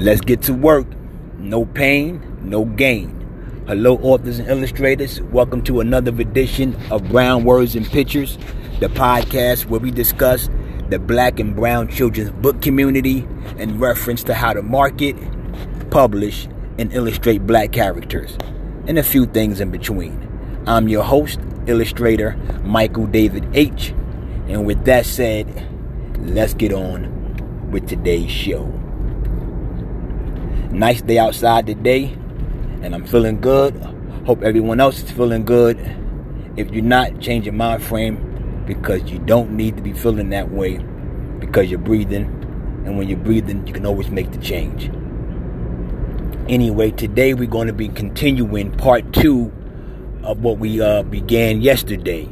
Let's get to work. No pain, no gain. Hello, authors and illustrators. Welcome to another edition of Brown Words and Pictures, the podcast where we discuss the black and brown children's book community in reference to how to market, publish, and illustrate black characters, and a few things in between. I'm your host, illustrator Michael David H. And with that said, let's get on with today's show. Nice day outside today, and I'm feeling good. Hope everyone else is feeling good. If you're not, change your mind frame because you don't need to be feeling that way because you're breathing. And when you're breathing, you can always make the change. Anyway, today we're going to be continuing part two of what we uh, began yesterday,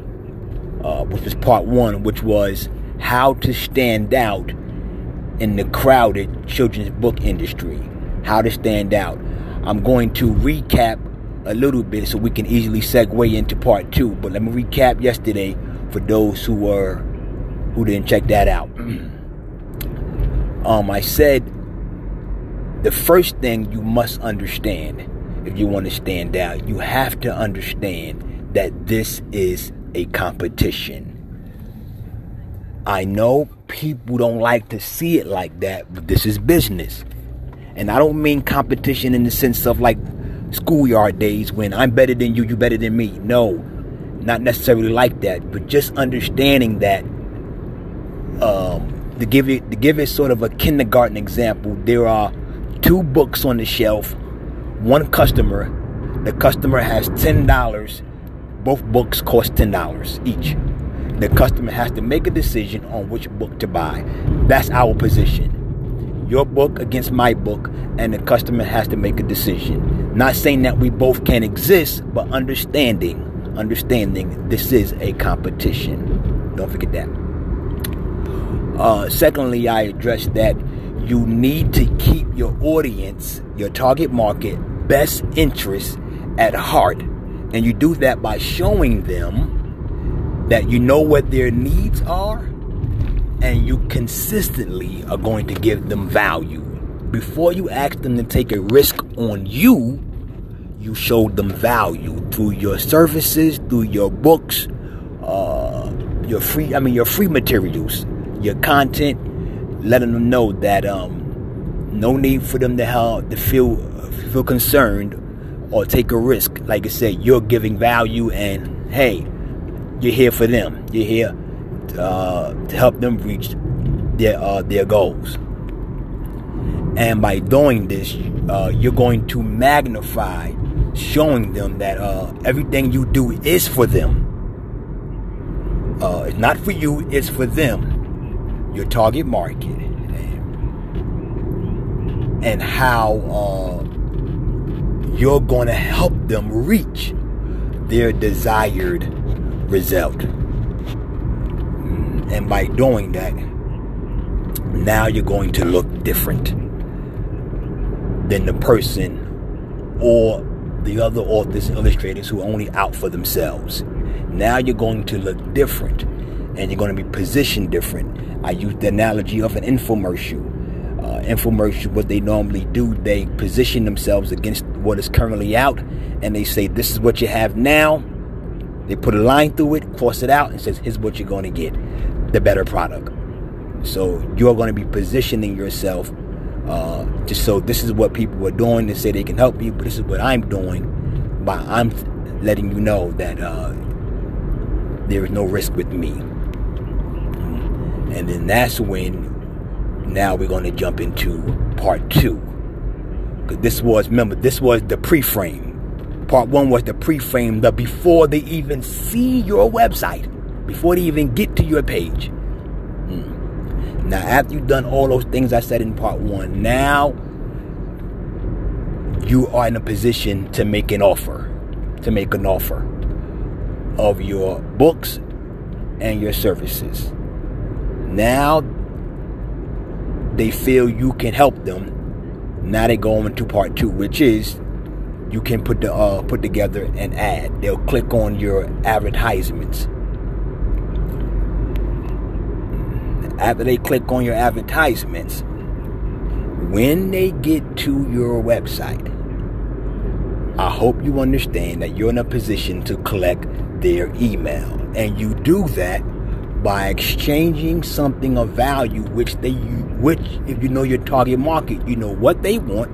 uh, which was part one, which was how to stand out in the crowded children's book industry. How to stand out. I'm going to recap a little bit so we can easily segue into part two. But let me recap yesterday for those who were who didn't check that out. um, I said the first thing you must understand if you want to stand out, you have to understand that this is a competition. I know people don't like to see it like that, but this is business. And I don't mean competition in the sense of like schoolyard days when I'm better than you, you better than me. No, not necessarily like that, but just understanding that um, to give it to give it sort of a kindergarten example, there are two books on the shelf one customer, the customer has $10. Both books cost $10 each. The customer has to make a decision on which book to buy. That's our position. Your book against my book, and the customer has to make a decision. Not saying that we both can exist, but understanding, understanding this is a competition. Don't forget that. Uh, secondly, I addressed that you need to keep your audience, your target market, best interest at heart. And you do that by showing them that you know what their needs are and you consistently are going to give them value. Before you ask them to take a risk on you, you show them value through your services, through your books, uh, your free, I mean, your free materials, your content, letting them know that um, no need for them to have to feel feel concerned or take a risk. Like I said, you're giving value, and hey, you're here for them. You're here uh, to help them reach their uh, their goals. And by doing this, uh, you're going to magnify, showing them that uh, everything you do is for them. Uh, it's not for you; it's for them your target market and how uh, you're going to help them reach their desired result. And by doing that, now you're going to look different than the person or the other authors and illustrators who are only out for themselves. Now you're going to look different and you're going to be positioned different I use the analogy of an infomercial. Uh, infomercial, what they normally do, they position themselves against what is currently out, and they say, "This is what you have now." They put a line through it, cross it out, and says, "Here's what you're going to get: the better product." So you're going to be positioning yourself uh, just so this is what people are doing. They say they can help you, but this is what I'm doing. By I'm letting you know that uh, there is no risk with me. And then that's when now we're going to jump into part two. Because this was, remember, this was the pre frame. Part one was the pre frame, the before they even see your website, before they even get to your page. Hmm. Now, after you've done all those things I said in part one, now you are in a position to make an offer, to make an offer of your books and your services. Now they feel you can help them. Now they go on into part two, which is you can put the uh, put together an ad. They'll click on your advertisements. After they click on your advertisements, when they get to your website, I hope you understand that you're in a position to collect their email. And you do that by exchanging something of value which they which if you know your target market, you know what they want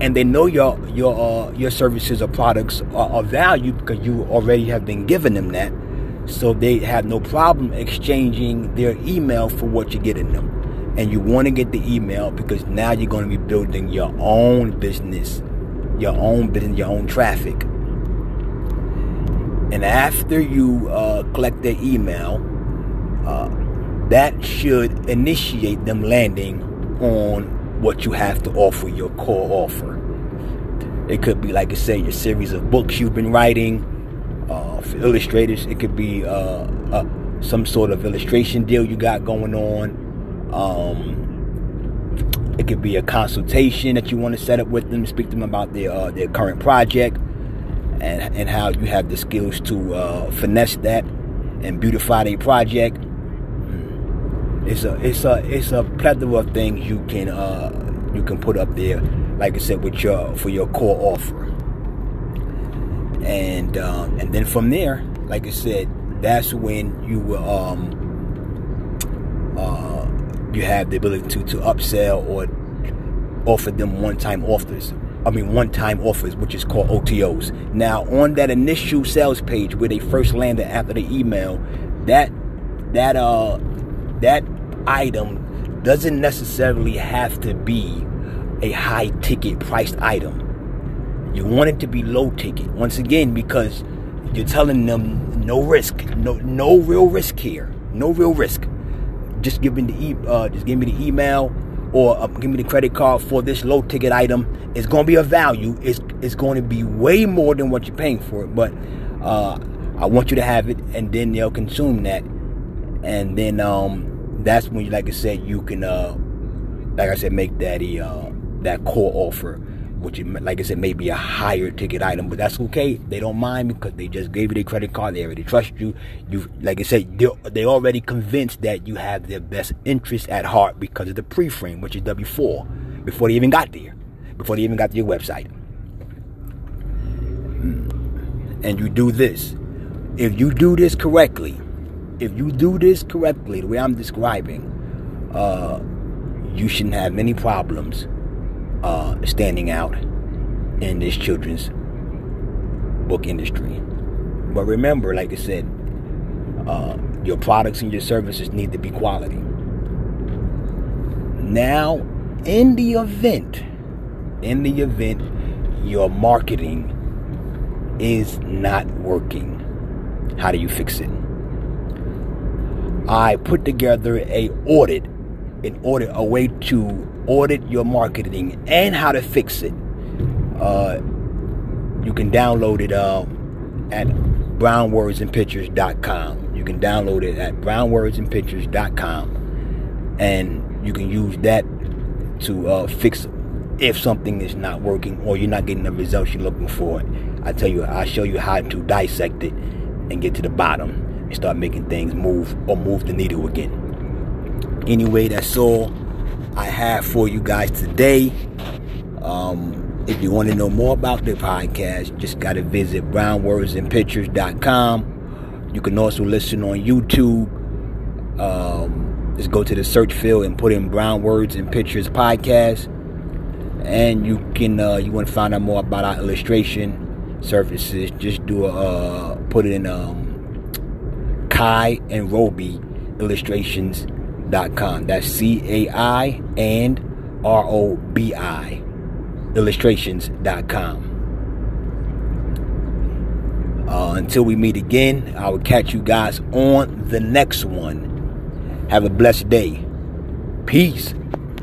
and they know your your uh, your services or products are of value because you already have been giving them that so they have no problem exchanging their email for what you're getting them. And you want to get the email because now you're going to be building your own business your own business your own traffic. And after you uh, collect their email uh, that should initiate them landing on what you have to offer your core offer. It could be like i say your series of books you've been writing illustrators it could be uh, uh, some sort of illustration deal you got going on um, it could be a consultation that you want to set up with them, speak to them about their uh, their current project, and and how you have the skills to uh, finesse that and beautify their project. It's a it's a it's a plethora of things you can uh, you can put up there, like I said, with your for your core offer. And um, and then from there, like I said, that's when you will um, uh, you have the ability to to upsell or offer them one-time offers. I mean, one-time offers, which is called OTOs. Now, on that initial sales page where they first landed after the email, that that uh that item doesn't necessarily have to be a high ticket priced item. You want it to be low ticket. Once again, because you're telling them no risk, no no real risk here, no real risk just give me the e- uh, just give me the email or uh, give me the credit card for this low ticket item. It's to be a value. It's it's going to be way more than what you're paying for it. But uh, I want you to have it, and then they'll consume that, and then um, that's when, you like I said, you can, uh, like I said, make that uh, that core offer which like I said may be a higher ticket item, but that's okay. They don't mind because they just gave you their credit card. They already trust you. You like I said, they they already convinced that you have their best interest at heart because of the pre-frame, which is W4, before they even got there, before they even got to your website. Hmm. And you do this. If you do this correctly, if you do this correctly, the way I'm describing, uh, you shouldn't have any problems uh, standing out in this children's book industry. But remember, like I said, uh, your products and your services need to be quality. Now, in the event, in the event your marketing is not working, how do you fix it? I put together a audit, an audit, a way to audit your marketing and how to fix it. Uh, you can download it uh, at brownwordsandpictures.com. You can download it at brownwordsandpictures.com, and you can use that to uh, fix if something is not working or you're not getting the results you're looking for. I tell you, I show you how to dissect it and get to the bottom and start making things move or move the needle again. Anyway, that's all. I have for you guys today. Um, if you want to know more about the podcast, just got to visit brownwordsandpictures.com. You can also listen on YouTube. Um, just go to the search field and put in Brown Words and Pictures podcast. And you can, uh, you want to find out more about our illustration services, just do a, uh, put in um, Cai and Robi illustrations illustrations.com. That's C A I and R O B I illustrations.com. Uh, until we meet again, I will catch you guys on the next one. Have a blessed day. Peace.